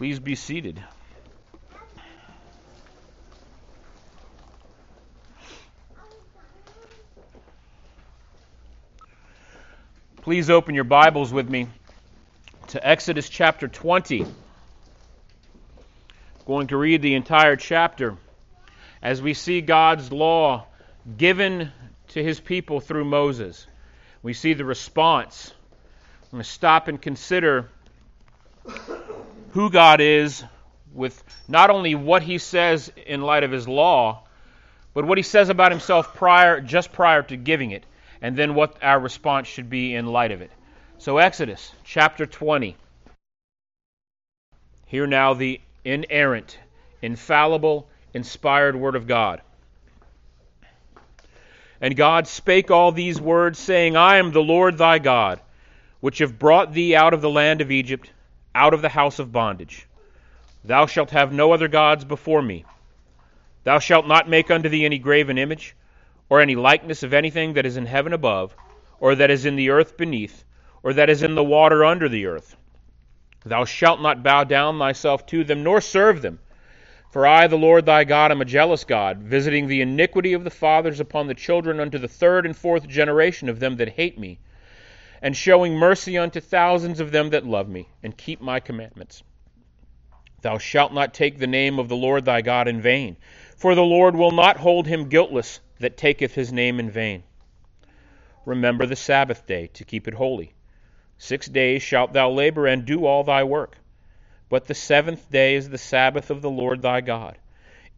Please be seated. Please open your Bibles with me to Exodus chapter 20. I'm going to read the entire chapter as we see God's law given to his people through Moses. We see the response. I'm going to stop and consider who God is with not only what he says in light of his law, but what he says about himself prior just prior to giving it, and then what our response should be in light of it. So Exodus chapter 20. Hear now the inerrant, infallible, inspired word of God. And God spake all these words, saying, I am the Lord thy God, which have brought thee out of the land of Egypt, out of the house of bondage. Thou shalt have no other gods before me. Thou shalt not make unto thee any graven image, or any likeness of anything that is in heaven above, or that is in the earth beneath, or that is in the water under the earth. Thou shalt not bow down thyself to them, nor serve them. For I, the Lord thy God, am a jealous God, visiting the iniquity of the fathers upon the children unto the third and fourth generation of them that hate me, and showing mercy unto thousands of them that love me, and keep my commandments. Thou shalt not take the name of the Lord thy God in vain, for the Lord will not hold him guiltless that taketh his name in vain. Remember the Sabbath day to keep it holy. Six days shalt thou labor and do all thy work. But the seventh day is the Sabbath of the Lord thy God.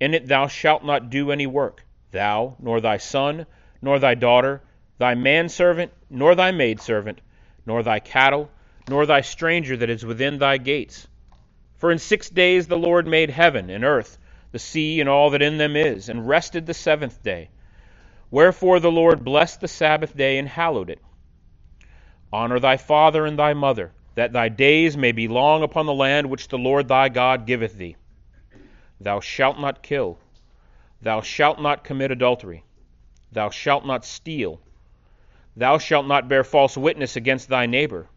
In it thou shalt not do any work, thou, nor thy son, nor thy daughter, thy manservant, nor thy maidservant, nor thy cattle, nor thy stranger that is within thy gates. For in six days the Lord made heaven and earth, the sea and all that in them is, and rested the seventh day. Wherefore the Lord blessed the Sabbath day and hallowed it. Honor thy father and thy mother that thy days may be long upon the land which the Lord thy God giveth thee. Thou shalt not kill. Thou shalt not commit adultery. Thou shalt not steal. Thou shalt not bear false witness against thy neighbor.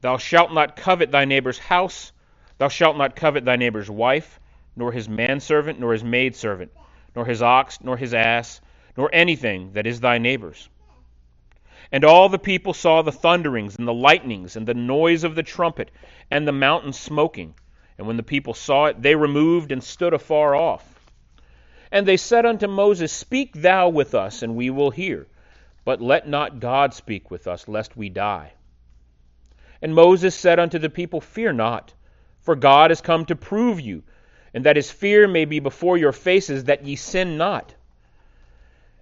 Thou shalt not covet thy neighbor's house. Thou shalt not covet thy neighbor's wife, nor his manservant, nor his maidservant, nor his ox, nor his ass, nor anything that is thy neighbor's. And all the people saw the thunderings and the lightnings and the noise of the trumpet and the mountain smoking. And when the people saw it, they removed and stood afar off. And they said unto Moses, Speak thou with us, and we will hear. But let not God speak with us, lest we die. And Moses said unto the people, Fear not, for God is come to prove you, and that his fear may be before your faces, that ye sin not.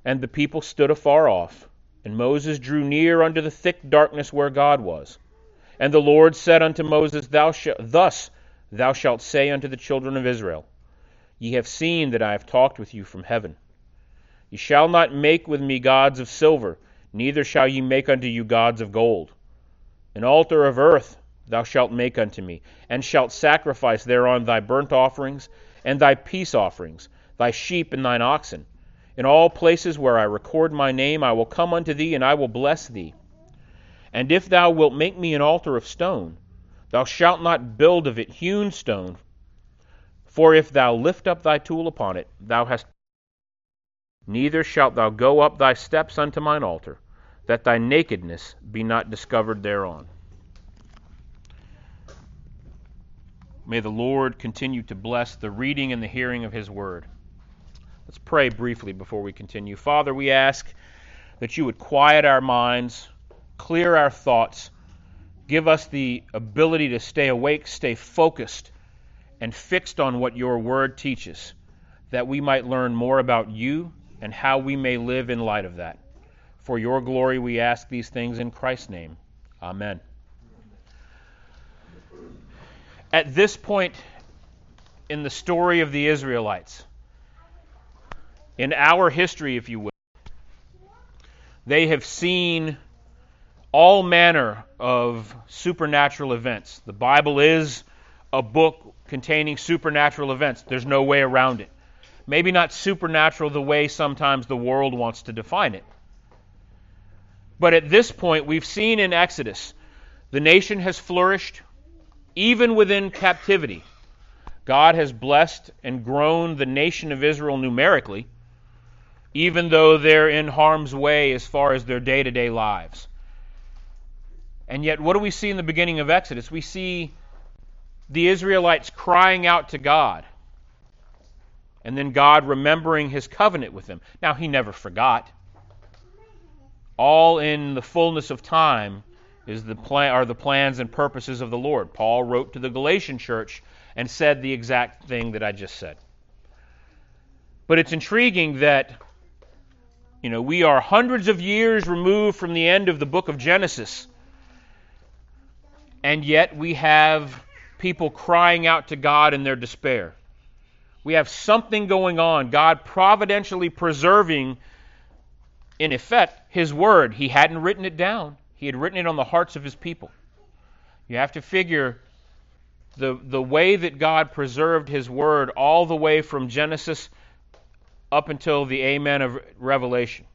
And the people stood afar off and Moses drew near unto the thick darkness where God was. And the Lord said unto Moses, Thou sh- Thus thou shalt say unto the children of Israel, Ye have seen that I have talked with you from heaven. Ye shall not make with me gods of silver, neither shall ye make unto you gods of gold. An altar of earth thou shalt make unto me, and shalt sacrifice thereon thy burnt offerings, and thy peace offerings, thy sheep and thine oxen in all places where I record my name, I will come unto thee, and I will bless thee. And if thou wilt make me an altar of stone, thou shalt not build of it hewn stone. For if thou lift up thy tool upon it, thou hast. Neither shalt thou go up thy steps unto mine altar, that thy nakedness be not discovered thereon. May the Lord continue to bless the reading and the hearing of his word. Let's pray briefly before we continue. Father, we ask that you would quiet our minds, clear our thoughts, give us the ability to stay awake, stay focused, and fixed on what your word teaches, that we might learn more about you and how we may live in light of that. For your glory, we ask these things in Christ's name. Amen. At this point in the story of the Israelites, in our history, if you will, they have seen all manner of supernatural events. The Bible is a book containing supernatural events. There's no way around it. Maybe not supernatural the way sometimes the world wants to define it. But at this point, we've seen in Exodus, the nation has flourished, even within captivity, God has blessed and grown the nation of Israel numerically, even though they're in harm's way as far as their day to day lives. And yet, what do we see in the beginning of Exodus? We see the Israelites crying out to God, and then God remembering his covenant with them. Now, he never forgot. All in the fullness of time is the plan, are the plans and purposes of the Lord. Paul wrote to the Galatian church and said the exact thing that I just said. But it's intriguing that you know, we are hundreds of years removed from the end of the book of Genesis. And yet we have people crying out to God in their despair. We have something going on, God providentially preserving, in effect, His Word. He hadn't written it down, He had written it on the hearts of His people. You have to figure the, the way that God preserved His Word all the way from Genesis up until the Amen of Revelation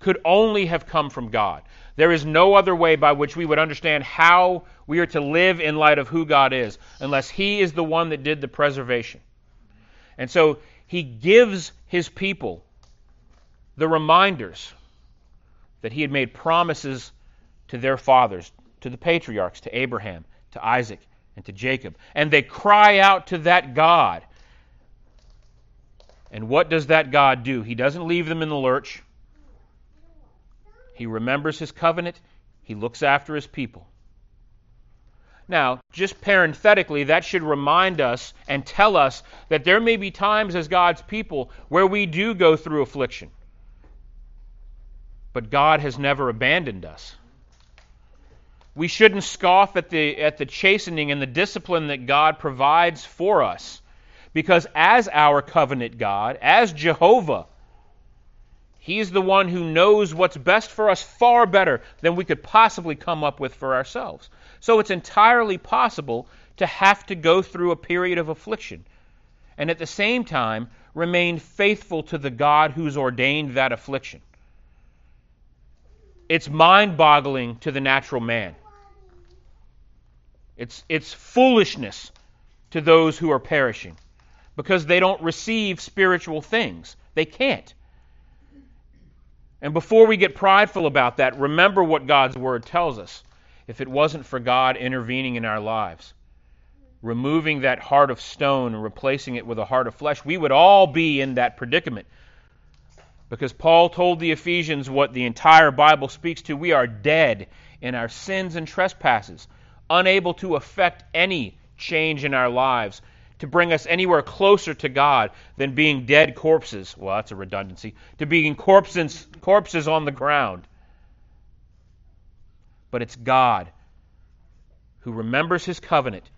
could only have come from God. There is no other way by which we would understand how we are to live in light of who God is unless He is the one that did the preservation. And so He gives His people the reminders that He had made promises to their fathers, to the patriarchs, to Abraham, to Isaac, and to Jacob. And they cry out to that God. And what does that God do? He doesn't leave them in the lurch. He remembers his covenant. He looks after his people. Now, just parenthetically, that should remind us and tell us that there may be times as God's people where we do go through affliction. But God has never abandoned us. We shouldn't scoff at the, at the chastening and the discipline that God provides for us. Because as our covenant God, as Jehovah, He's the one who knows what's best for us far better than we could possibly come up with for ourselves. So it's entirely possible to have to go through a period of affliction and at the same time remain faithful to the God who's ordained that affliction. It's mind boggling to the natural man. It's, it's foolishness to those who are perishing because they don't receive spiritual things. They can't. And before we get prideful about that, remember what God's Word tells us. If it wasn't for God intervening in our lives, removing that heart of stone and replacing it with a heart of flesh, we would all be in that predicament. Because Paul told the Ephesians what the entire Bible speaks to we are dead in our sins and trespasses, unable to effect any change in our lives to bring us anywhere closer to God than being dead corpses. Well, that's a redundancy. To being corpses, corpses on the ground. But it's God who remembers his covenant,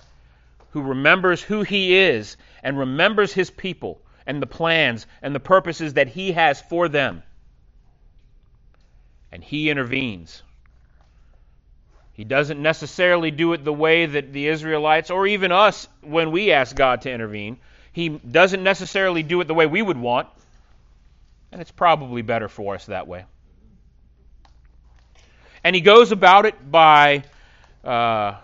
who remembers who he is, and remembers his people and the plans and the purposes that he has for them. And he intervenes. He doesn't necessarily do it the way that the Israelites, or even us, when we ask God to intervene, He doesn't necessarily do it the way we would want. And it's probably better for us that way. And He goes about it by, uh,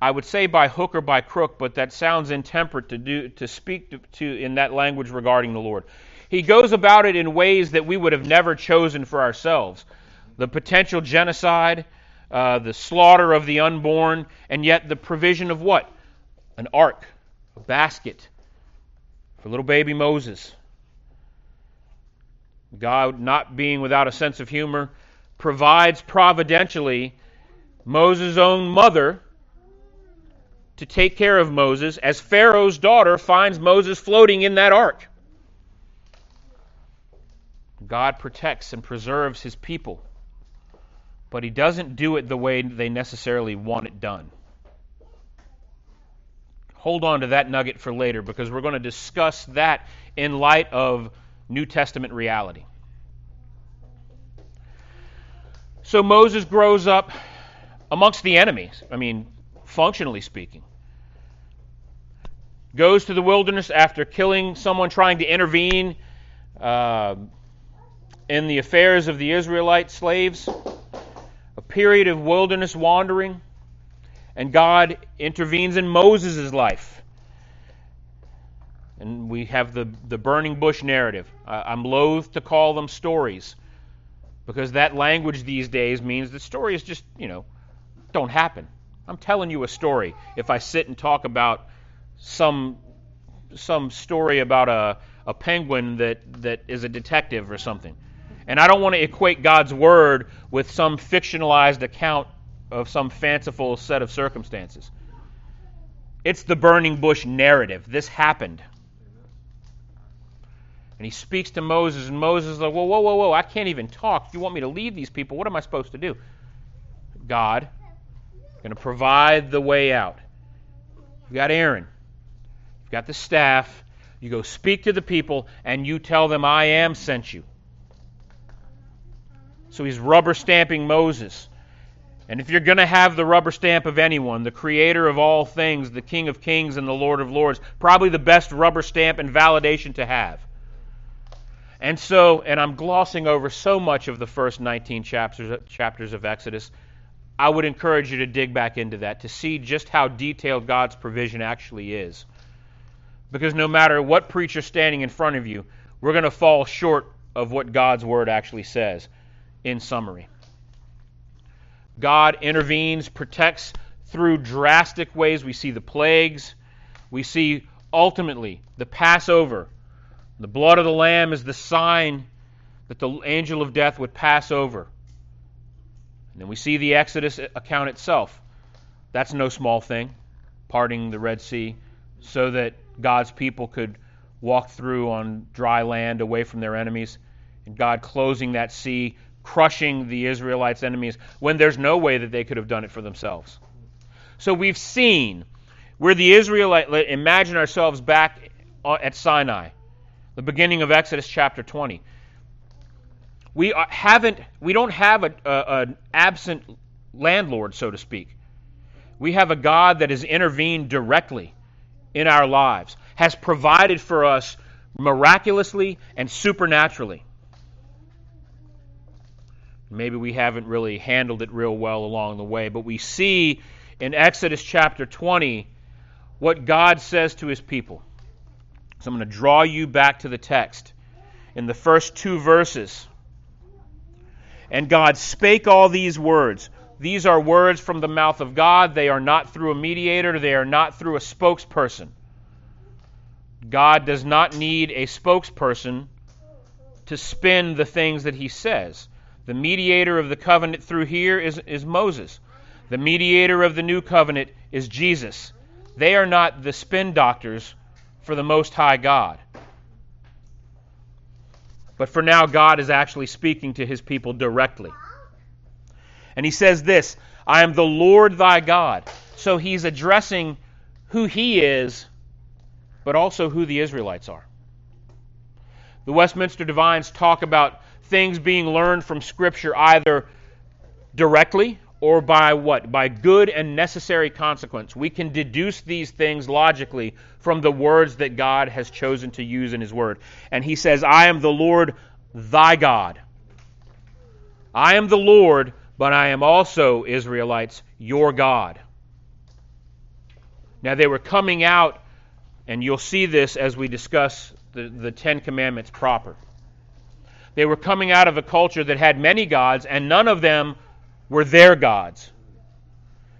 I would say by hook or by crook, but that sounds intemperate to, do, to speak to, to in that language regarding the Lord. He goes about it in ways that we would have never chosen for ourselves. The potential genocide uh, the slaughter of the unborn, and yet the provision of what? An ark, a basket for little baby Moses. God, not being without a sense of humor, provides providentially Moses' own mother to take care of Moses as Pharaoh's daughter finds Moses floating in that ark. God protects and preserves his people but he doesn't do it the way they necessarily want it done. Hold on to that nugget for later because we're going to discuss that in light of New Testament reality. So Moses grows up amongst the enemies, I mean, functionally speaking. Goes to the wilderness after killing someone trying to intervene uh, in the affairs of the Israelite slaves a period of wilderness wandering, And God intervenes in Moses' life. And we have the, the burning bush narrative. I'm loath to call them stories because that language these days means that stories just, you know, don't happen. I'm telling you a story if I sit and talk about some some story about a, a penguin that, that is a detective or something. And I don't want to equate God's word with some fictionalized account of some fanciful set of circumstances. It's the burning bush narrative. This happened. And he speaks to Moses, and Moses is like, Whoa, whoa, whoa, whoa, I can't even talk. You want me to lead these people? What am I supposed to do? God going to provide the way out. You've got Aaron. You've got the staff. You go speak to the people, and you tell them, I am sent you. So he's rubber stamping Moses. And if you're going to have the rubber stamp of anyone, the creator of all things, the King of kings and the Lord of lords, probably the best rubber stamp and validation to have. And so, and I'm glossing over so much of the first 19 chapters, chapters of Exodus I would encourage you to dig back into that to see just how detailed God's provision actually is. Because no matter what preacher standing in front of you, we're going to fall short of what God's word actually says in summary. God intervenes, protects through drastic ways. We see the plagues. We see ultimately the Passover. The blood of the Lamb is the sign that the angel of death would pass over. And then we see the Exodus account itself. That's no small thing, parting the Red Sea so that God's people could walk through on dry land away from their enemies, and God closing that sea, crushing the Israelites' enemies when there's no way that they could have done it for themselves. So we've seen where the Israelite, imagine ourselves back uh, at Sinai, the beginning of Exodus chapter 20 we haven't we don't have a, a, an absent landlord so to speak. We have a god that has intervened directly in our lives has provided for us miraculously and supernaturally. Maybe we haven't really handled it real well along the way but we see in exodus chapter 20 what god says to his people so i'm going to draw you back to the text in the first two verses and God spake all these words. These are words from the mouth of God. They are not through a mediator, they are not through a spokesperson. God does not need a spokesperson to spin the things that he says. The mediator of the covenant through here is, is Moses. The mediator of the new covenant is Jesus. They are not the spin doctors for the Most High God. But for now, God is actually speaking to his people directly. And he says this I am the Lord thy God. So he's addressing who he is, but also who the Israelites are. The Westminster Divines talk about things being learned from Scripture either directly or by what? By good and necessary consequence. We can deduce these things logically from the words that God has chosen to use in His Word. And He says, I am the Lord thy God. I am the Lord, but I am also, Israelites, your God. Now they were coming out, and you'll see this as we discuss the, the Ten Commandments proper. They were coming out of a culture that had many gods, and none of them were their gods.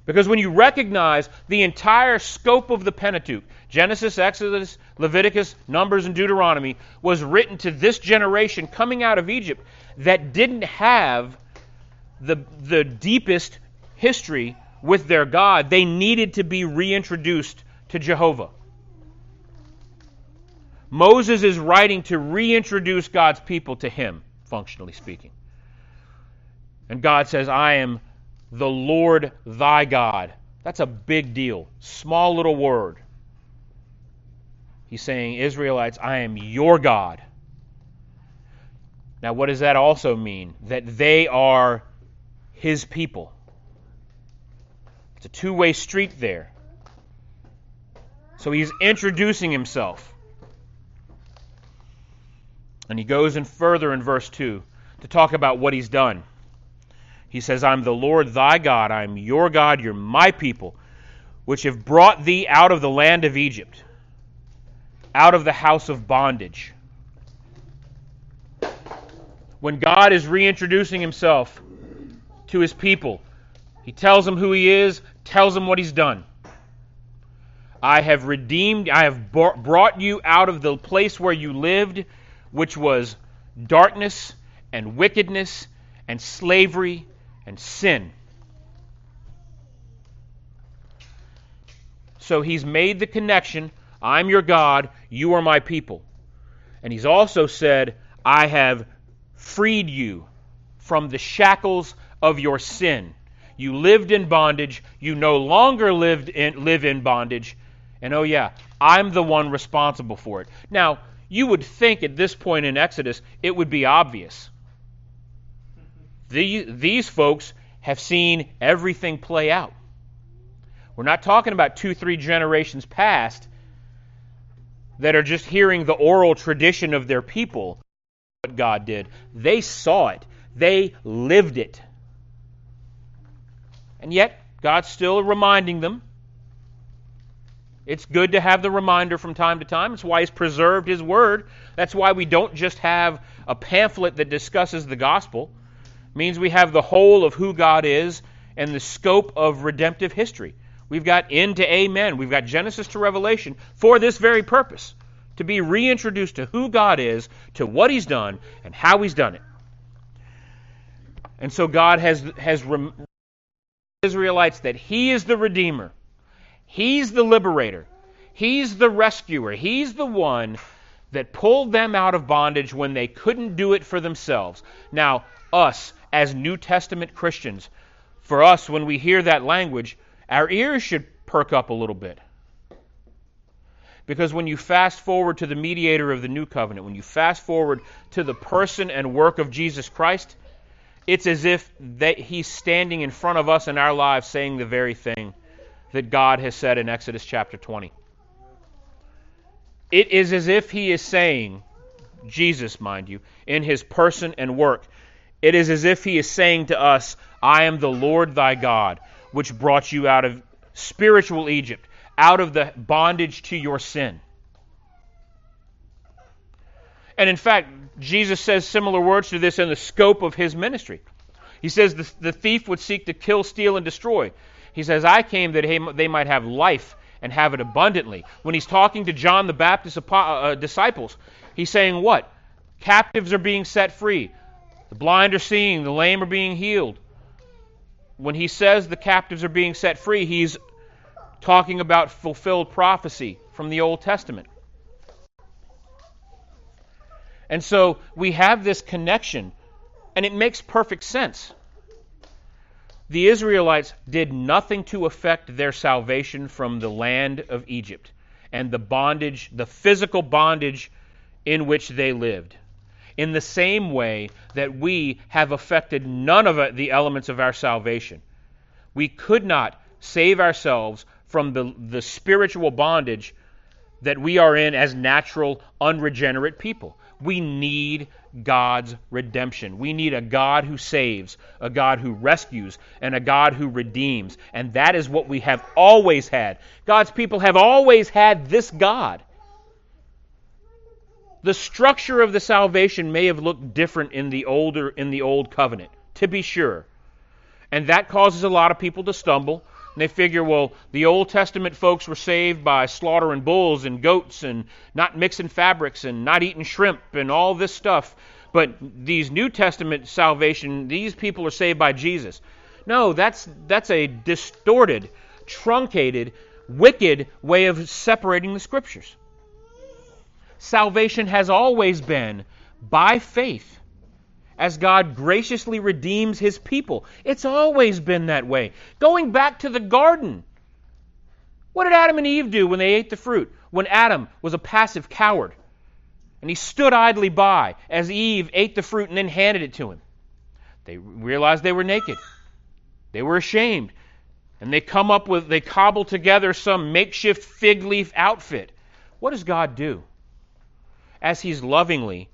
Because when you recognize the entire scope of the Pentateuch, Genesis, Exodus, Leviticus, Numbers, and Deuteronomy, was written to this generation coming out of Egypt that didn't have the, the deepest history with their God. They needed to be reintroduced to Jehovah. Moses is writing to reintroduce God's people to him, functionally speaking. And God says, I am the Lord thy God. That's a big deal. Small little word. He's saying, Israelites, I am your God. Now, what does that also mean? That they are his people. It's a two way street there. So he's introducing himself. And he goes in further in verse 2 to talk about what he's done. He says, I'm the Lord thy God. I'm your God. You're my people. which have brought thee out of the land of Egypt, out of the house of bondage. When God is reintroducing himself to his people, he tells them who he is, tells them what he's done. I have redeemed, I have brought you out of the place where you lived, which was darkness and wickedness and slavery and sin. So he's made the connection I'm your God, you are my people. And he's also said, I have freed you from the shackles of your sin. You lived in bondage, you no longer lived in, live in bondage, and oh, yeah, I'm the one responsible for it. Now, you would think at this point in Exodus it would be obvious. The, these folks have seen everything play out. We're not talking about two, three generations past that are just hearing the oral tradition of their people, what God did. They saw it, they lived it. And yet, God's still reminding them. It's good to have the reminder from time to time. It's why He's preserved His Word. That's why we don't just have a pamphlet that discusses the gospel. Means we have the whole of who God is and the scope of redemptive history. We've got end to amen. We've got Genesis to Revelation for this very purpose to be reintroduced to who God is, to what He's done, and how He's done it. And so God has, has rem- Israelites that He is the Redeemer, He's the liberator, He's the rescuer, He's the one that pulled them out of bondage when they couldn't do it for themselves. Now, us, as New Testament Christians, for us, when we hear that language, our ears should perk up a little bit. Because when you fast forward to the mediator of the new covenant, when you fast forward to the person and work of Jesus Christ, it's as if that he's standing in front of us in our lives saying the very thing that God has said in Exodus chapter 20. It is as if he is saying, Jesus, mind you, in his person and work, it is as if he is saying to us, I am the Lord thy God, which brought you out of spiritual Egypt, out of the bondage to your sin. And in fact, Jesus says similar words to this in the scope of his ministry. He says the, the thief would seek to kill, steal, and destroy. He says, I came that they might have life and have it abundantly. When he's talking to John the Baptist's uh, disciples, he's saying what? Captives are being set free. The blind are seeing. The lame are being healed. When he says the captives are being set free, he's talking about fulfilled prophecy from the Old Testament. And so we have this connection, and it makes perfect sense. The Israelites did nothing to affect their salvation from the land of Egypt and the bondage, the physical bondage in which they lived. In the same way that we have affected none of the elements of our salvation. We could not save ourselves from the, the spiritual bondage that we are in as natural, unregenerate people. We need God's redemption. We need a God who saves, a God who rescues, and a God who redeems. And that is what we have always had. God's people have always had this God. The structure of the salvation may have looked different in the older in the old covenant, to be sure. And that causes a lot of people to stumble. And they figure, well, the Old Testament folks were saved by slaughtering bulls and goats and not mixing fabrics and not eating shrimp and all this stuff. But these New Testament salvation, these people are saved by Jesus. No, that's that's a distorted, truncated, wicked way of separating the scriptures. Salvation has always been by faith as God graciously redeems his people. It's always been that way. Going back to the garden. What did Adam and Eve do when they ate the fruit? When Adam was a passive coward and he stood idly by as Eve ate the fruit and then handed it to him. They realized they were naked. They were ashamed. And they come up with, they cobble together some makeshift fig leaf outfit. What does God do? As He's lovingly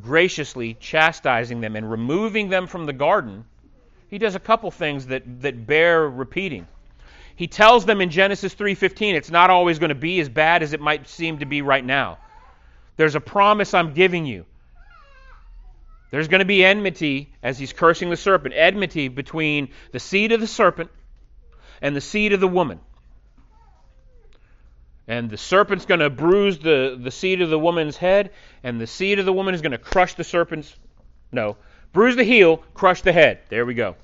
graciously chastising them and removing them from the garden, he does a couple things that, that bear repeating. He tells them in Genesis 3:15 it's not always going to be as bad as it might seem to be right now. There's a promise I'm giving you. There's going to be enmity as he's cursing the serpent, enmity between the seed of the serpent and the seed of the woman. And the serpent's going to bruise the, the seed of the woman's head, and the seed of the woman is going to crush the serpent's. No, bruise the heel, crush the head. There we go.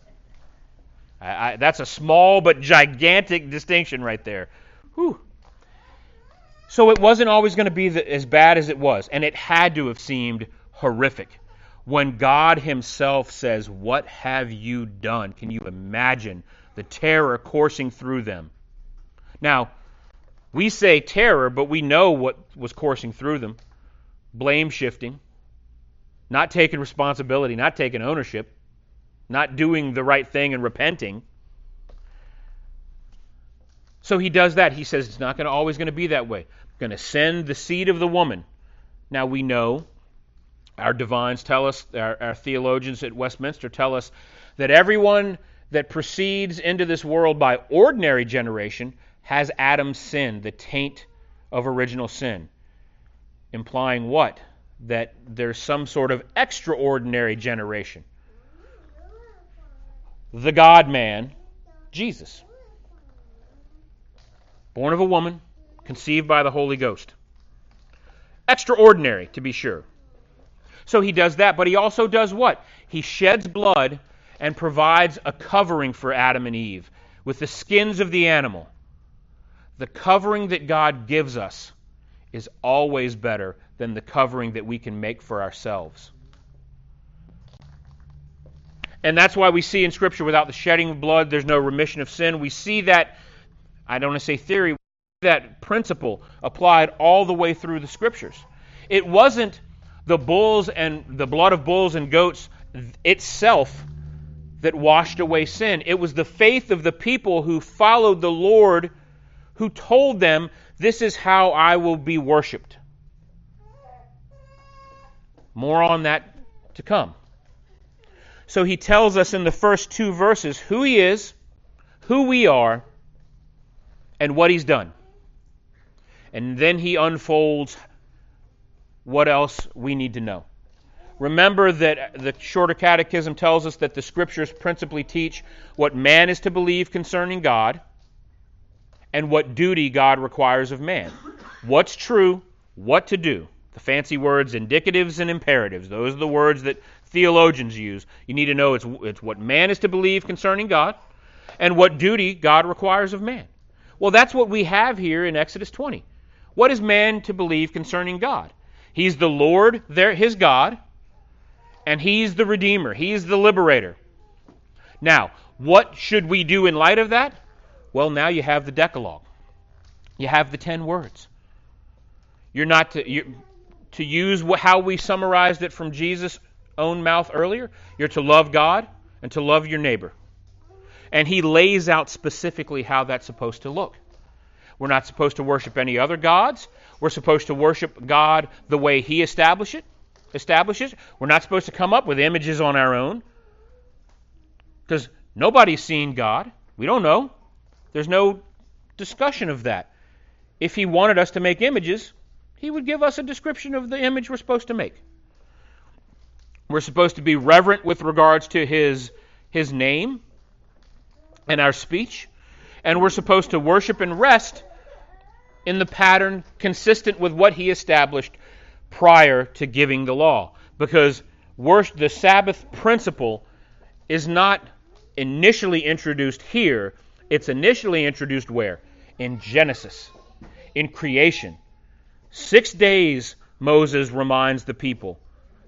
I, I, that's a small but gigantic distinction right there. Whew. So it wasn't always going to be the, as bad as it was, and it had to have seemed horrific. When God Himself says, What have you done? Can you imagine the terror coursing through them? Now, we say terror, but we know what was coursing through them blame shifting, not taking responsibility, not taking ownership not doing the right thing and repenting. So he does that. He says it's not going to always going to be that way. I'm going to send the seed of the woman. Now we know our divines tell us, our, our theologians at Westminster tell us that everyone that proceeds into this world by ordinary generation has Adam sinned, the taint of original sin. Implying what? That there's some sort of extraordinary generation the God man, Jesus. Born of a woman, conceived by the Holy Ghost. Extraordinary, to be sure. So he does that, but he also does what? He sheds blood and provides a covering for Adam and Eve with the skins of the animal. The covering that God gives us is always better than the covering that we can make for ourselves. And that's why we see in Scripture without the shedding of blood, there's no remission of sin. We see that, I don't want to say theory, that principle applied all the way through the Scriptures. It wasn't the bulls and the blood of bulls and goats itself that washed away sin. It was the faith of the people who followed the Lord who told them, This is how I will be worshiped. More on that to come. So he tells us in the first two verses who he is, who we are, and what he's done. And then he unfolds what else we need to know. Remember that the Shorter Catechism tells us that the Scriptures principally teach what man is to believe concerning God and what duty God requires of man. What's true, what to do. The fancy words indicatives and imperatives. Those are the words that theologians use. You need to know it's, it's what man is to believe concerning God and what duty God requires of man. Well, that's what we have here in Exodus 20. What is man to believe concerning God? He's the Lord, his God, and he's the Redeemer. He's the liberator. Now, what should we do in light of that? Well, now you have the Decalogue. You have the ten words. You're not to, you're, to use how we summarized it from Jesus own mouth earlier. You're to love God and to love your neighbor. And he lays out specifically how that's supposed to look. We're not supposed to worship any other gods. We're supposed to worship God the way he established it, establishes. We're not supposed to come up with images on our own. Because nobody's seen God. We don't know. There's no discussion of that. If he wanted us to make images, he would give us a description of the image we're supposed to make. We're supposed to be reverent with regards to his, his name and our speech. And we're supposed to worship and rest in the pattern consistent with what he established prior to giving the law. Because worship, the Sabbath principle is not initially introduced here, it's initially introduced where? In Genesis, in creation. Six days, Moses reminds the people.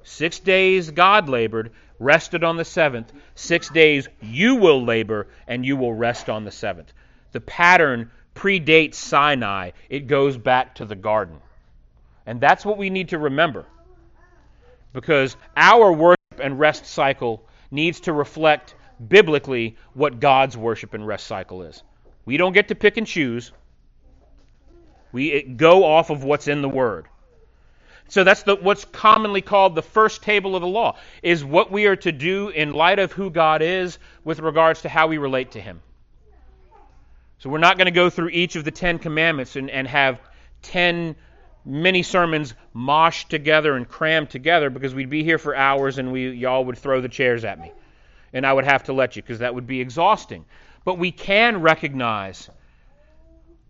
Six days God labored, rested on the seventh. Six days you will labor, and you will rest on the seventh. The pattern predates Sinai, it goes back to the garden. And that's what we need to remember. Because our worship and rest cycle needs to reflect biblically what God's worship and rest cycle is. We don't get to pick and choose. We eh, go off of what's in the Word. So that's the, what's commonly called the first table of the law, is what we are to do in light of who God is with regards to how we relate to Him. So we're not going to go through each of the Ten Commandments and, and have ten mini sermons moshed together and crammed together because we'd be here for hours and we y'all would throw the chairs at me. And I would have to let you because that would be exhausting. But we can recognize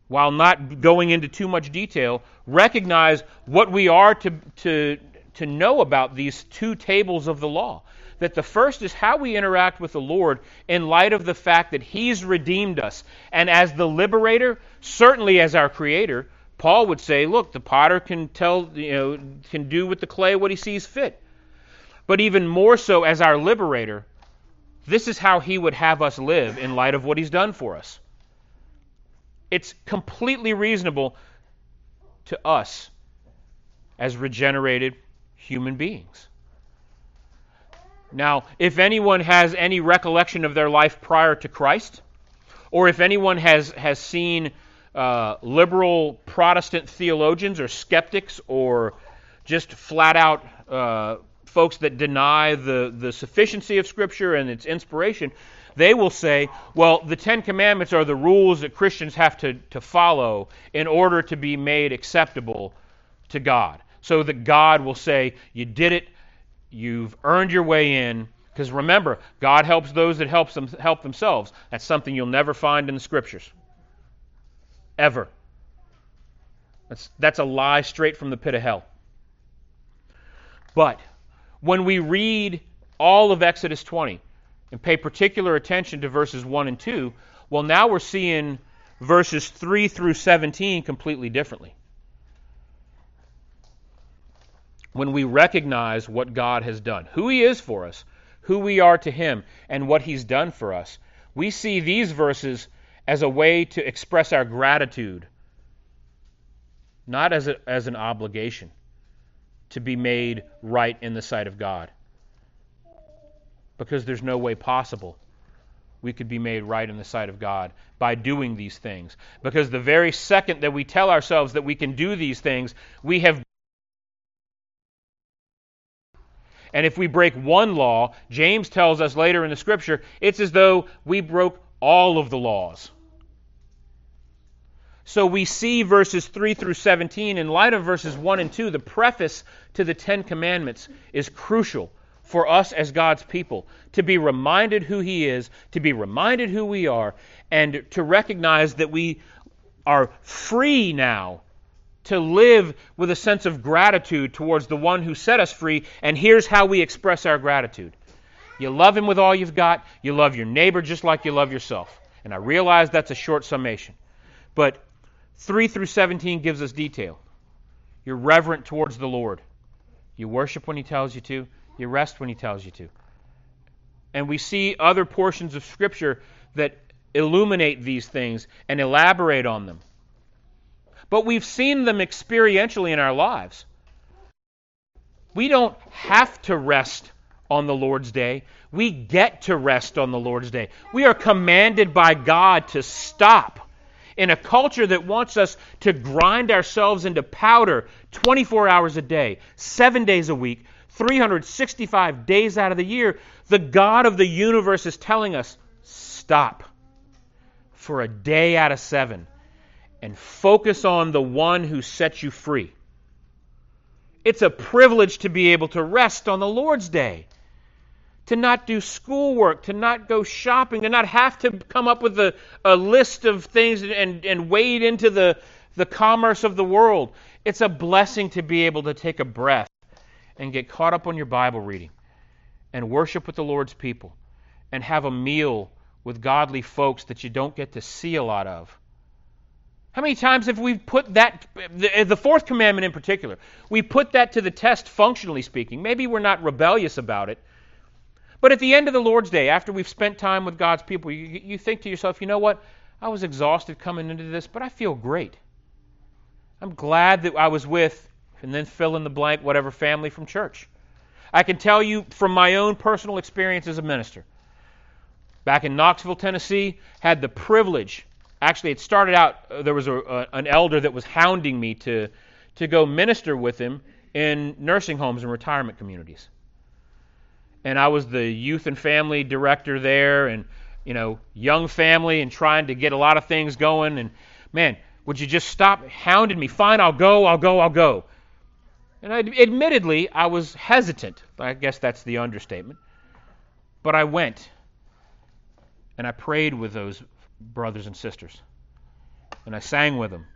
while not going into too much detail, recognize what we are to, to, to know about these two tables of the law. That the first is how we interact with the Lord in light of the fact that He's redeemed us. And as the liberator, certainly as our creator, Paul would say, look, the potter can tell, you know, can do with the clay what he sees fit. But even more so as our liberator, this is how he would have us live in light of what he's done for us. It's completely reasonable to us as regenerated human beings. Now, if anyone has any recollection of their life prior to Christ, or if anyone has, has seen uh, liberal Protestant theologians or skeptics or just flat out uh, folks that deny the, the sufficiency of Scripture and its inspiration, they will say, well, the Ten Commandments are the rules that Christians have to, to follow in order to be made acceptable to God. So that God will say, you did it, you've earned your way in. Because remember, God helps those that helps them help themselves. That's something you'll never find in the Scriptures. Ever. That's, that's a lie straight from the pit of hell. But when we read all of Exodus 20, and pay particular attention to verses 1 and 2, well, now we're seeing verses 3 through 17 completely differently. When we recognize what God has done, who He is for us, who we are to Him, and what He's done for us, we see these verses as a way to express our gratitude, not as, a, as an obligation to be made right in the sight of God because there's no way possible we could be made right in the sight of God by doing these things. Because the very second that we tell ourselves that we can do these things, we have. And if we break one law, James tells us later in the scripture, it's as though we broke all of the laws. So we see verses 3 through 17 in light of verses 1 and 2. The preface to the Ten Commandments is crucial for us as God's people to be reminded who He is, to be reminded who we are, and to recognize that we are free now to live with a sense of gratitude towards the one who set us free. And here's how we express our gratitude you love Him with all you've got, you love your neighbor just like you love yourself. And I realize that's a short summation. But 3 through 17 gives us detail. You're reverent towards the Lord. You worship when He tells you to. You rest when He tells you to. And we see other portions of Scripture that illuminate these things and elaborate on them. But we've seen them experientially in our lives. We don't have to rest on the Lord's day. We get to rest on the Lord's day. We are commanded by God to stop. In a culture that wants us to grind ourselves into powder 24 hours a day, seven days a week, 365 days out of the year, the God of the universe is telling us stop for a day out of seven and focus on the one who sets you free. It's a privilege to be able to rest on the Lord's day, to not do schoolwork, to not go shopping, to not have to come up with a, a list of things and, and wade into the, the commerce of the world. It's a blessing to be able to take a breath and get caught up on your Bible reading and worship with the Lord's people and have a meal with godly folks that you don't get to see a lot of. How many times have we put that, the, fourth commandment in particular, we put that to the test functionally speaking? Maybe we're not rebellious about it. But at the end of the Lord's Day, after we've spent time with God's people, you, you think to yourself, you know what? I was exhausted coming into this, but I feel great. I'm glad that I was with and then fill in the blank, whatever family from church. I can tell you from my own personal experience as a minister. Back in Knoxville, Tennessee, had the privilege. Actually, it started out uh, there was a, a, an elder that was hounding me to to go minister with him in nursing homes and retirement communities. And I was the youth and family director there, and you know, young family and trying to get a lot of things going. And man, would you just stop hounding me? Fine, I'll go, I'll go, I'll go. And I, admittedly, I was hesitant. I guess that's the understatement. But I went and I prayed with those brothers and sisters. And I sang with them.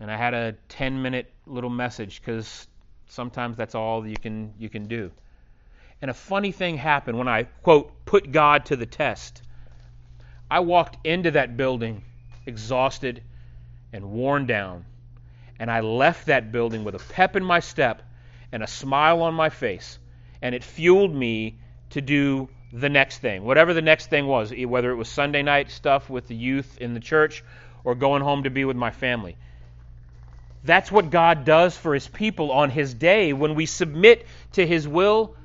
And I had a 10 minute little message because sometimes that's all you can, you can do. And a funny thing happened when I, quote, put God to the test. I walked into that building exhausted and worn down. And I left that building with a pep in my step and a smile on my face. And it fueled me to do the next thing, whatever the next thing was, whether it was Sunday night stuff with the youth in the church or going home to be with my family. That's what God does for his people on his day when we submit to his will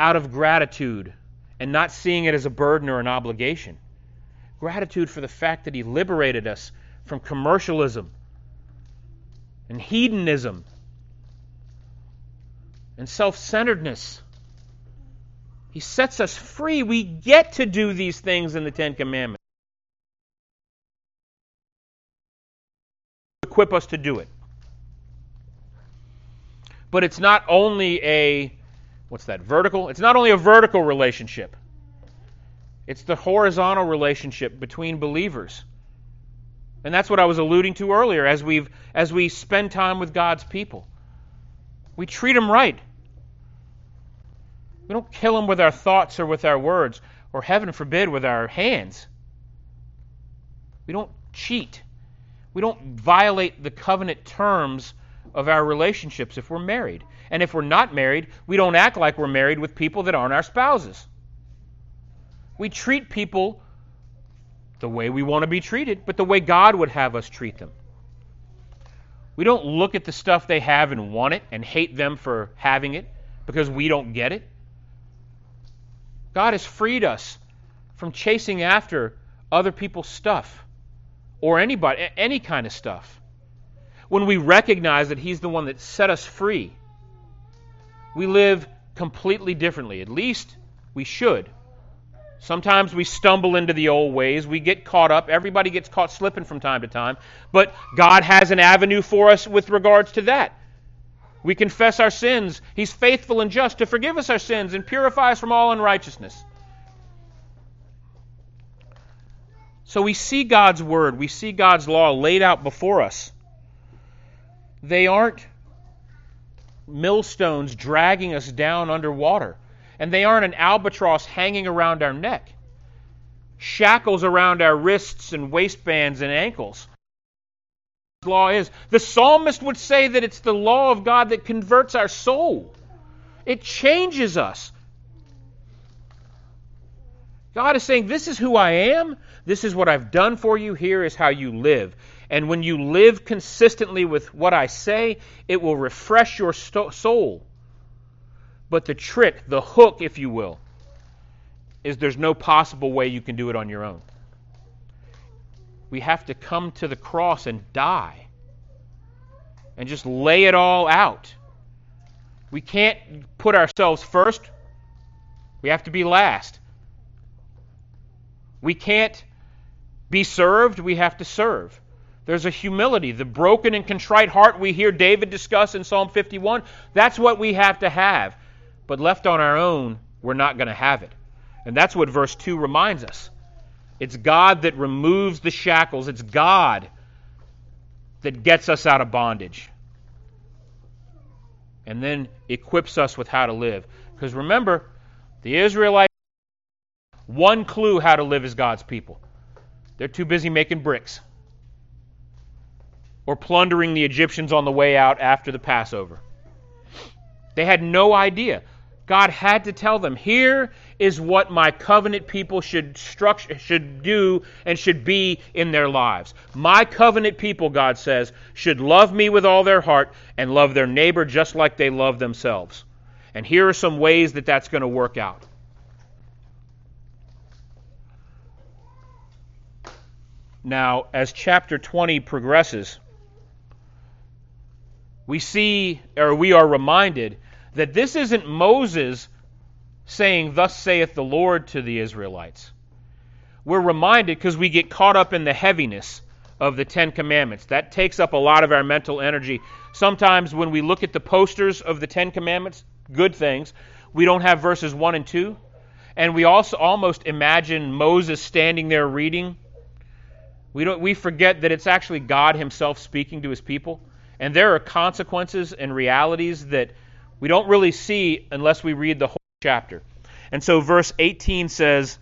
out of gratitude and not seeing it as a burden or an obligation. Gratitude for the fact that he liberated us from commercialism and hedonism and self centeredness. He sets us free. We get to do these things in the Ten Commandments. Equip us to do it. But it's not only a, what's that, vertical? It's not only a vertical relationship, it's the horizontal relationship between believers. And that's what I was alluding to earlier as we've as we spend time with God's people. We treat them right. We don't kill them with our thoughts or with our words, or heaven forbid, with our hands. We don't cheat. We don't violate the covenant terms of our relationships if we're married. And if we're not married, we don't act like we're married with people that aren't our spouses. We treat people the way we want to be treated, but the way God would have us treat them. We don't look at the stuff they have and want it and hate them for having it because we don't get it. God has freed us from chasing after other people's stuff or anybody any kind of stuff. When we recognize that he's the one that set us free, we live completely differently. At least we should. Sometimes we stumble into the old ways. We get caught up. Everybody gets caught slipping from time to time. But God has an avenue for us with regards to that. We confess our sins. He's faithful and just to forgive us our sins and purify us from all unrighteousness. So we see God's word, we see God's law laid out before us. They aren't millstones dragging us down underwater and they aren't an albatross hanging around our neck, shackles around our wrists and waistbands and ankles. Law is. The psalmist would say that it's the law of God that converts our soul. It changes us. God is saying, This is who I am. This is what I've done for you. Here is how you live. And when you live consistently with what I say, it will refresh your soul. But the trick, the hook, if you will, is there's no possible way you can do it on your own. We have to come to the cross and die and just lay it all out. We can't put ourselves first, we have to be last. We can't be served, we have to serve. There's a humility. The broken and contrite heart we hear David discuss in Psalm 51, that's what we have to have. But left on our own, we're not going to have it. And that's what verse 2 reminds us. It's God that removes the shackles, it's God that gets us out of bondage. And then equips us with how to live. Because remember, the Israelites, one clue how to live as God's people. They're too busy making bricks or plundering the Egyptians on the way out after the Passover. They had no idea. God had to tell them, here is what my covenant people should structure, should do and should be in their lives. My covenant people, God says, should love me with all their heart and love their neighbor just like they love themselves. And here are some ways that that's going to work out. Now, as chapter 20 progresses, we see, or we are reminded, that this isn't Moses saying, Thus saith the Lord to the Israelites. we're reminded because we get caught up in the heaviness of the Ten Commandments. That takes up a lot of our mental energy. Sometimes when we look at the posters of the Ten Commandments, good things, we don't have verses 1 and 2. And we also almost imagine Moses standing there reading. We, don't, we forget that it's actually God Himself speaking to His people. And there are consequences and realities that we don't really see unless we read the whole chapter. And so verse 18 says,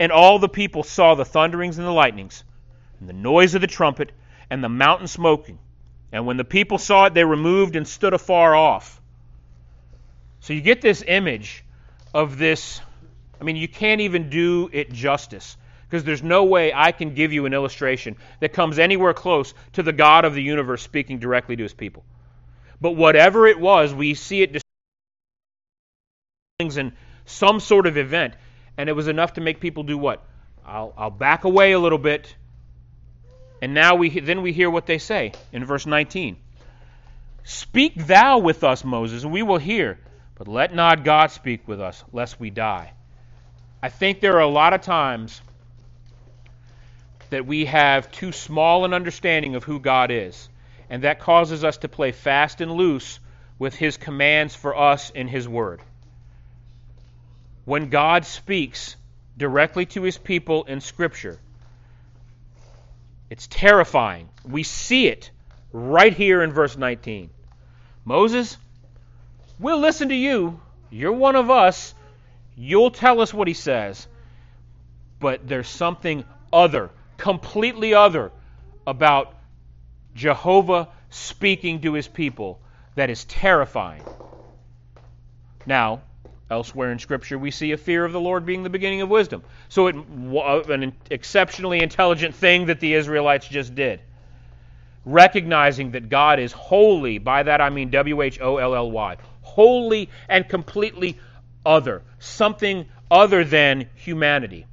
And all the people saw the thunderings and the lightnings, and the noise of the trumpet, and the mountain smoking. And when the people saw it, they removed and stood afar off. So you get this image of this. I mean, you can't even do it justice because there's no way I can give you an illustration that comes anywhere close to the God of the universe speaking directly to his people. But whatever it was, we see it in some sort of event, and it was enough to make people do what? I'll, I'll back away a little bit. And now we then we hear what they say in verse 19. Speak thou with us, Moses, and we will hear, but let not God speak with us, lest we die. I think there are a lot of times that we have too small an understanding of who God is, and that causes us to play fast and loose with His commands for us in His Word. When God speaks directly to His people in Scripture, it's terrifying. We see it right here in verse 19. Moses, we'll listen to you. You're one of us. You'll tell us what he says. But there's something other completely other about Jehovah speaking to his people that is terrifying. Now, elsewhere in Scripture, we see a fear of the Lord being the beginning of wisdom. So, it, an exceptionally intelligent thing that the Israelites just did. Recognizing that God is holy, by that I mean W H O L L Y, holy and completely other, something other than humanity.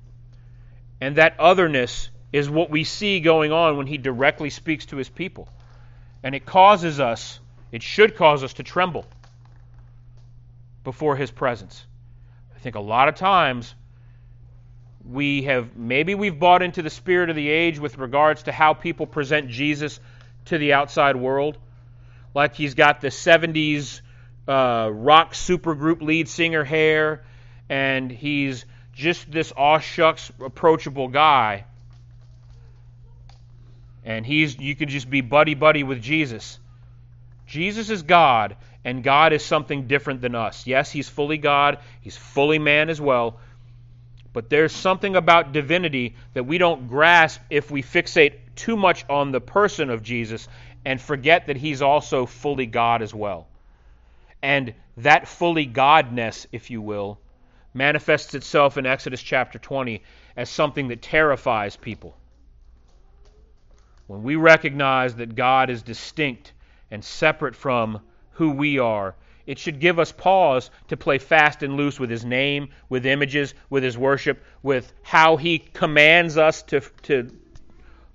And that otherness is what we see going on when he directly speaks to his people. And it causes us, it should cause us to tremble before his presence. I think a lot of times we have, maybe we've bought into the spirit of the age with regards to how people present Jesus to the outside world. Like he's got the 70s uh, rock supergroup lead singer hair, and he's just this aw shucks approachable guy and he's you could just be buddy buddy with Jesus. Jesus is God, and God is something different than us. Yes, he's fully God, he's fully man as well. But there's something about divinity that we don't grasp if we fixate too much on the person of Jesus and forget that he's also fully God as well. And that fully Godness, if you will, manifests itself in Exodus chapter 20 as something that terrifies people when we recognize that God is distinct and separate from who we are, it should give us pause to play fast and loose with His name, with images, with His worship, with how He commands us to, to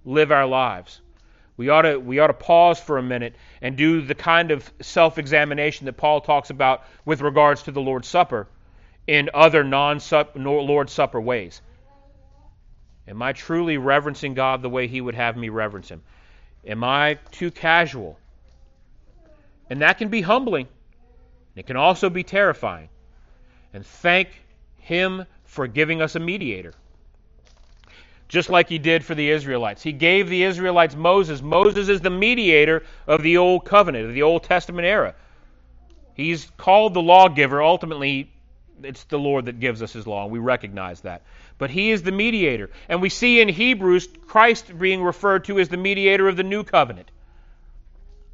live our lives. We ought, to, we ought to pause for a minute and do the kind of self examination that Paul talks about with regards to the Lord's Supper in other non Lord's Supper ways. Am I truly reverencing God the way He would have me reverence Him? Am I too casual? And that can be humbling. It can also be terrifying. And thank Him for giving us a mediator. Just like He did for the Israelites. He gave the Israelites Moses. Moses is the mediator of the Old Covenant, of the Old Testament era. He's called the lawgiver. Ultimately, it's the Lord that gives us His law, and we recognize that but he is the mediator. And we see in Hebrews Christ being referred to as the mediator of the new covenant.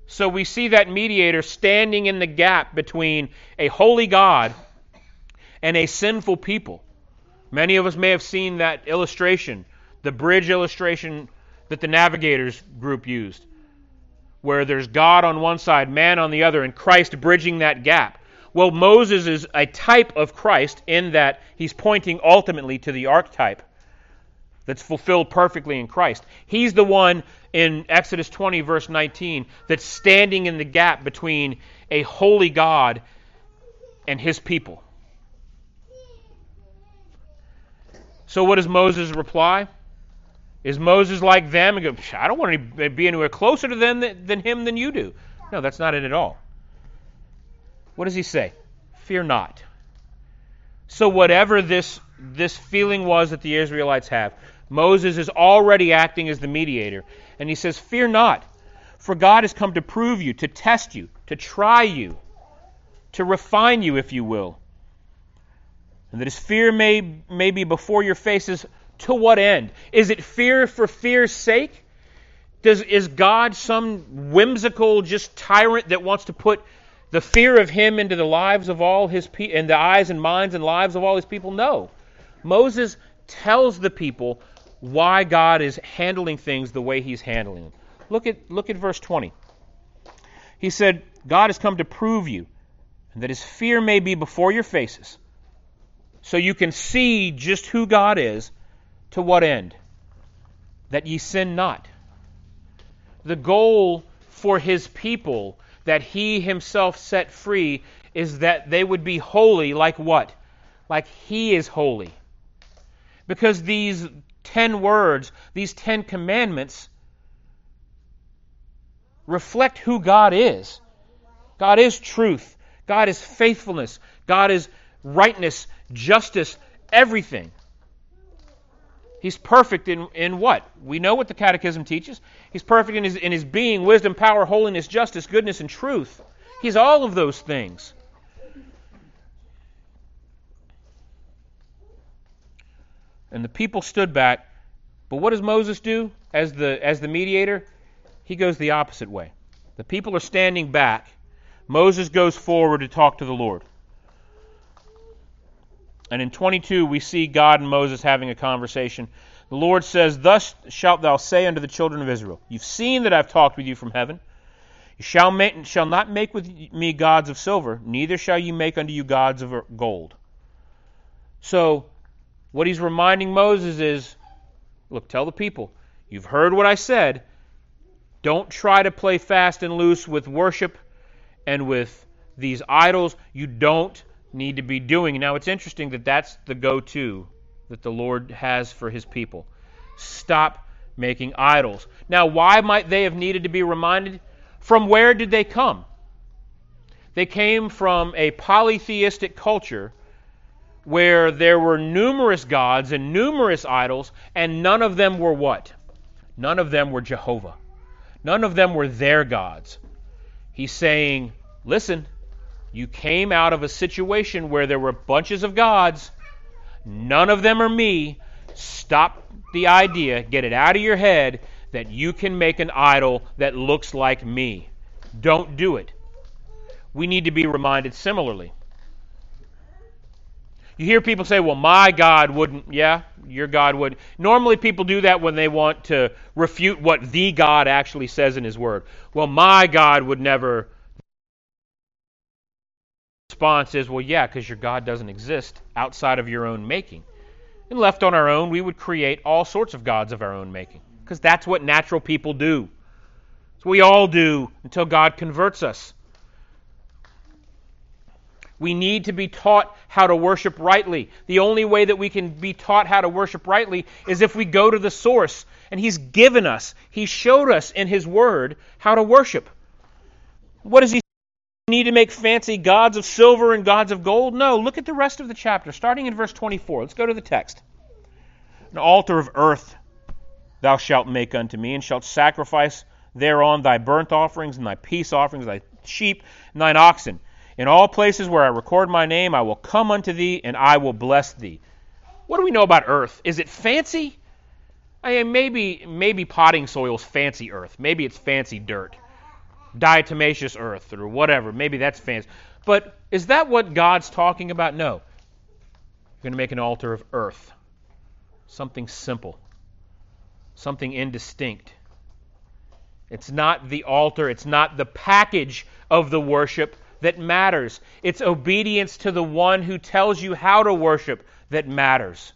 So we see that mediator standing in the gap between a holy God and a sinful people. Many of us may have seen that illustration, the bridge illustration that the Navigators group used, where there's God on one side, man on the other, and Christ bridging that gap. Well, Moses is a type of Christ in that he's pointing ultimately to the archetype that's fulfilled perfectly in Christ. He's the one in Exodus 20, verse 19, that's standing in the gap between a holy God and his people. So what does Moses reply? Is Moses like them and go, I don't want to be anywhere closer to them than, than him than you do? No, that's not it at all. What does he say? Fear not. So whatever this this feeling was that the Israelites have, Moses is already acting as the mediator, and he says, "Fear not, for God has come to prove you, to test you, to try you, to refine you, if you will, and that his fear may may be before your faces to what end? Is it fear for fear's sake? Does, is God some whimsical, just tyrant that wants to put the fear of him into the lives of all his people, in the eyes and minds and lives of all his people? No. Moses tells the people why God is handling things the way he's handling them. Look at, look at verse 20. He said, God has come to prove you, and that his fear may be before your faces, so you can see just who God is, to what end? That ye sin not. The goal for his people that he himself set free is that they would be holy like what? Like he is holy. Because these ten words, these ten commandments, reflect who God is. God is truth. God is faithfulness. God is rightness, justice, everything. He's perfect in, in what? We know what the Catechism teaches. He's perfect in his, in his being, wisdom, power, holiness, justice, goodness, and truth. He's all of those things. And the people stood back. But what does Moses do as the, as the mediator? He goes the opposite way. The people are standing back. Moses goes forward to talk to the Lord. And in 22, we see God and Moses having a conversation. The Lord says, Thus shalt thou say unto the children of Israel, You've seen that I've talked with you from heaven. You shall, shall not make with me gods of silver, neither shall you make unto you gods of gold. So, what he's reminding Moses is look, tell the people, you've heard what I said. Don't try to play fast and loose with worship and with these idols. You don't need to be doing. Now, it's interesting that that's the go to that the Lord has for his people. Stop making idols. Now, why might they have needed to be reminded? From where did they come? They came from a polytheistic culture where there were numerous gods and numerous idols, and none of them were what? None of them were Jehovah. None of them were their gods. He's saying, listen, you came out of a situation where there were bunches of gods. None of them are me. Stop the idea, get it out of your head that you can make an idol that looks like me. Don't do it. We need to be reminded similarly. You hear people say, well, my God wouldn't. Yeah, your God would. Normally, people do that when they want to refute what the God actually says in His Word. Well, my God would never response is, well, yeah, because your God doesn't exist outside of your own making. And left on our own, we would create all sorts of gods of our own making, because that's what natural people do. What we all do until God converts us. We need to be taught how to worship rightly. The only way that we can be taught how to worship rightly is if we go to the source. And He's given us, He showed us in His Word how to worship. What does He need to make fancy gods of silver and gods of gold? No, look at the rest of the chapter, starting in verse 24. Let's go to the text. An altar of earth thou shalt make unto me, and shalt sacrifice thereon thy burnt offerings, and thy peace offerings, thy sheep, and thine oxen. In all places where I record my name, I will come unto thee, and I will bless thee. What do we know about earth? Is it fancy? I mean, maybe maybe potting soil's fancy earth. Maybe it's fancy dirt diatomaceous earth or whatever. Maybe that's fancy. But is that what God's talking about? No. You're going to make an altar of earth. Something simple. Something indistinct. It's not the altar, it's not the package of the worship that matters. It's obedience to the one who tells you how to worship that matters.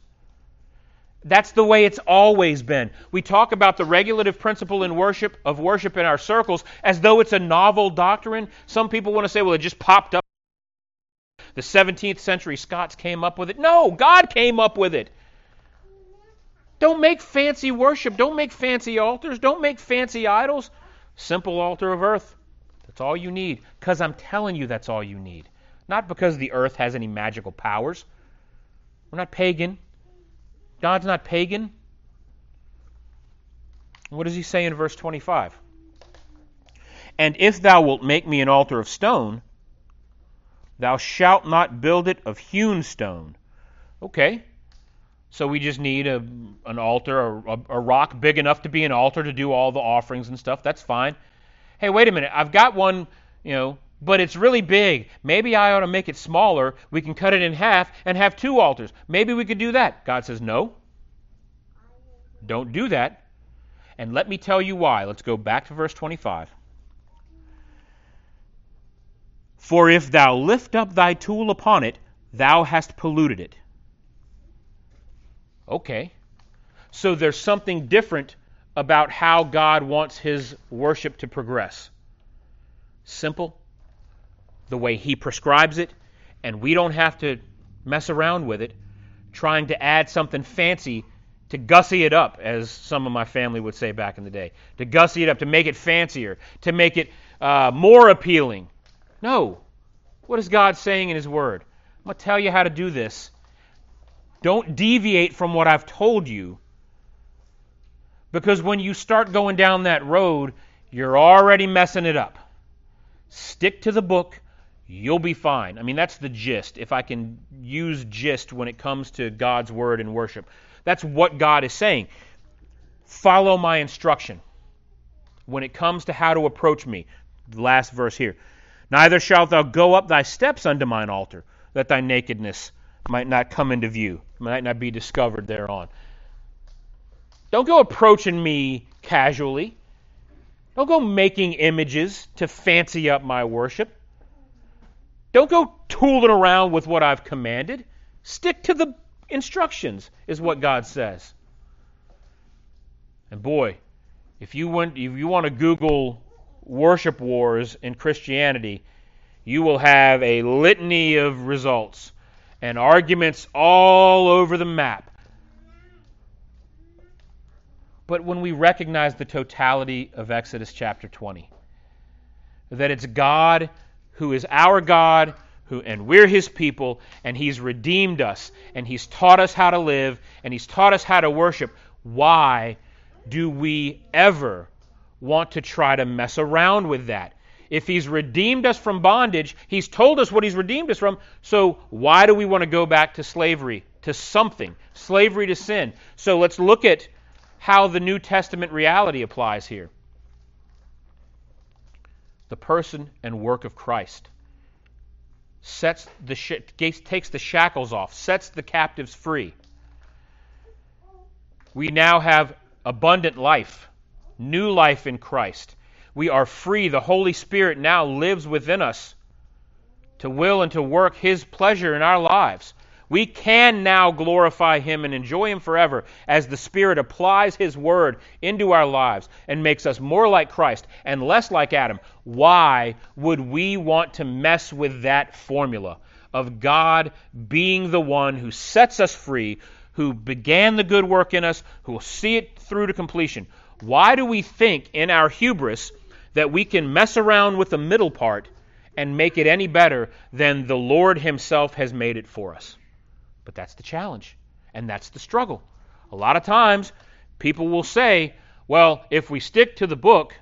That's the way it's always been. We talk about the regulative principle in worship of worship in our circles as though it's a novel doctrine. Some people want to say, well, it just popped up. The 17th century Scots came up with it. No, God came up with it. Don't make fancy worship. Don't make fancy altars. Don't make fancy idols. Simple altar of earth. That's all you need. Because I'm telling you that's all you need. Not because the earth has any magical powers. We're not pagan. God's not pagan. What does he say in verse 25? And if thou wilt make me an altar of stone, thou shalt not build it of hewn stone. Okay. So we just need a, an altar, a, a rock big enough to be an altar to do all the offerings and stuff. That's fine. Hey, wait a minute. I've got one, you know, but it's really big. Maybe I ought to make it smaller. We can cut it in half and have two altars. Maybe we could do that. God says, no. Don't do that. And let me tell you why. Let's go back to verse 25. For if thou lift up thy tool upon it, thou hast polluted it. Okay. So there's something different about how God wants his worship to progress. Simple, the way he prescribes it, and we don't have to mess around with it, trying to add something fancy to gussy it up, as some of my family would say back in the day, to gussy it up, to make it fancier, to make it uh, more appealing. No. What is God saying in His Word? I'm going to tell you how to do this. Don't deviate from what I've told you. Because when you start going down that road, you're already messing it up. Stick to the book, you'll be fine. I mean, that's the gist, if I can use gist when it comes to God's Word and worship. That's what God is saying. Follow my instruction when it comes to how to approach me. The last verse here. Neither shalt thou go up thy steps unto mine altar, that thy nakedness might not come into view, might not be discovered thereon. Don't go approaching me casually. Don't go making images to fancy up my worship. Don't go tooling around with what I've commanded. Stick to the instructions, is what God says. And boy, if you want, if you want to Google worship wars in Christianity, you will have a litany of results and arguments all over the map. But when we recognize the totality of Exodus chapter 20, that it's God who is our God, who, and we're his people, and he's redeemed us, and he's taught us how to live, and he's taught us how to worship, why do we ever want to try to mess around with that? If he's redeemed us from bondage, he's told us what he's redeemed us from, so why do we want to go back to slavery, to something? Slavery to sin. So let's look at how the New Testament reality applies here. The person and work of Christ sets the sh- takes the shackles off, sets the captives free. We now have abundant life, new life in Christ. We are free. The Holy Spirit now lives within us to will and to work His pleasure in our lives. We can now glorify Him and enjoy Him forever as the Spirit applies His Word into our lives and makes us more like Christ and less like Adam. Why would we want to mess with that formula of God being the one who sets us free, who began the good work in us, who will see it through to completion? Why do we think in our hubris that we can mess around with the middle part and make it any better than the Lord Himself has made it for us? But that's the challenge, and that's the struggle. A lot of times, people will say, well, if we stick to the book,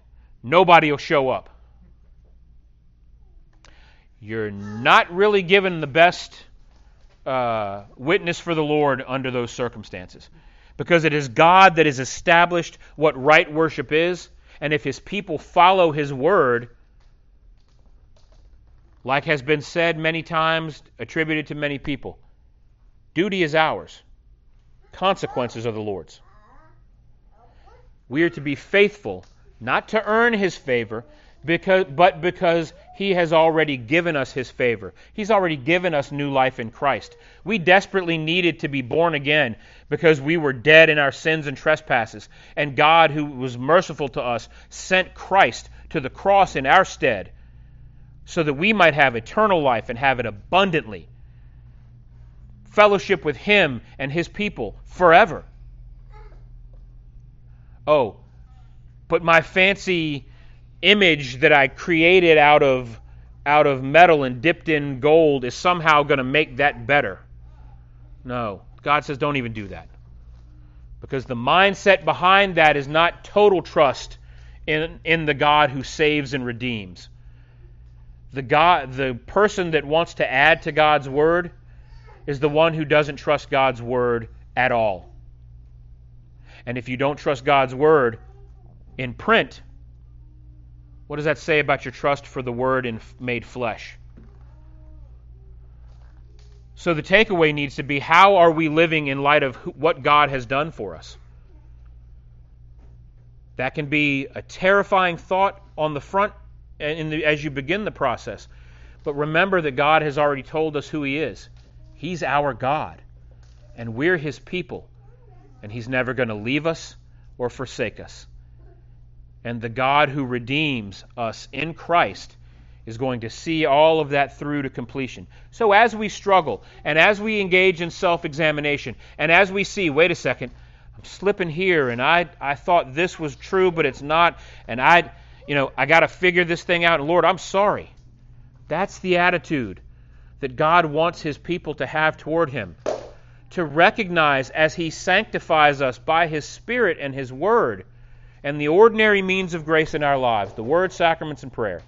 nobody will show up. You're not really given the best uh, witness for the Lord under those circumstances. Because it is God that has established what right worship is, and if his people follow his word, like has been said many times, attributed to many people, Duty is ours, consequences are the Lord's. We are to be faithful, not to earn His favor, because, but because He has already given us His favor. He's already given us new life in Christ. We desperately needed to be born again because we were dead in our sins and trespasses. And God, who was merciful to us, sent Christ to the cross in our stead so that we might have eternal life and have it abundantly fellowship with Him and His people forever. oh, but my fancy image that I created out of out of metal and dipped in gold is somehow going to make that better. No. God says don't even do that. Because the mindset behind that is not total trust in, in the God who saves and redeems. The God the person that wants to add to God's word is the one who doesn't trust God's word at all. And if you don't trust God's word in print, what does that say about your trust for the word in made flesh? So the takeaway needs to be how are we living in light of what God has done for us? That can be a terrifying thought on the front the, as you begin the process. But remember that God has already told us who He is. He's our God, and we're His people, and He's never going to leave us or forsake us. And the God who redeems us in Christ is going to see all of that through to completion. So as we struggle and as we engage in self examination and as we see, wait a second, I'm slipping here and I, I thought this was true, but it's not, and I, you know, I got to figure this thing out, and Lord, I'm sorry. That's the attitude that God wants his people to have toward him. To recognize as he sanctifies us by his Spirit and his Word and the ordinary means of grace in our lives the Word, sacraments, and prayer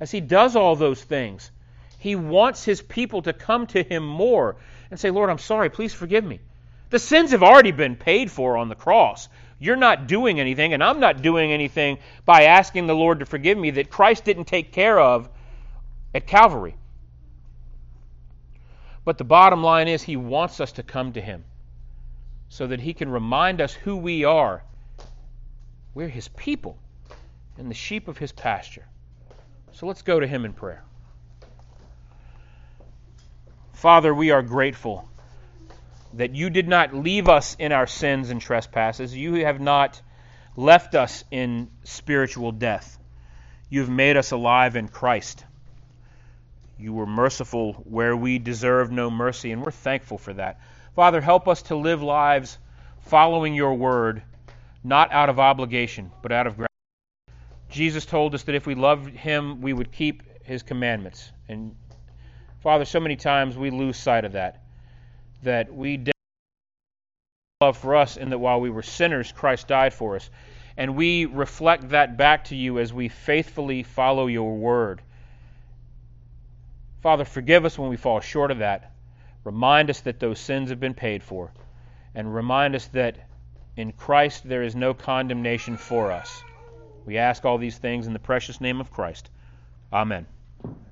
as he does all those things, he wants his people to come to him more and say, Lord, I'm sorry, please forgive me. The sins have already been paid for on the cross. You're not doing anything, and I'm not doing anything by asking the Lord to forgive me that Christ didn't take care of at Calvary. But the bottom line is, He wants us to come to Him so that He can remind us who we are. We're His people and the sheep of His pasture. So let's go to Him in prayer. Father, we are grateful that you did not leave us in our sins and trespasses. You have not left us in spiritual death. You have made us alive in Christ. You were merciful where we deserve no mercy, and we're thankful for that. Father, help us to live lives following your word, not out of obligation, but out of gratitude. Jesus told us that if we loved him, we would keep his commandments. And Father, so many times we lose sight of that. That we love for us and that while we were sinners, Christ died for us. And we reflect that back to you as we faithfully follow your word. Father, forgive us when we fall short of that. Remind us that those sins have been paid for. And remind us that in Christ there is no condemnation for us. We ask all these things in the precious name of Christ. Amen.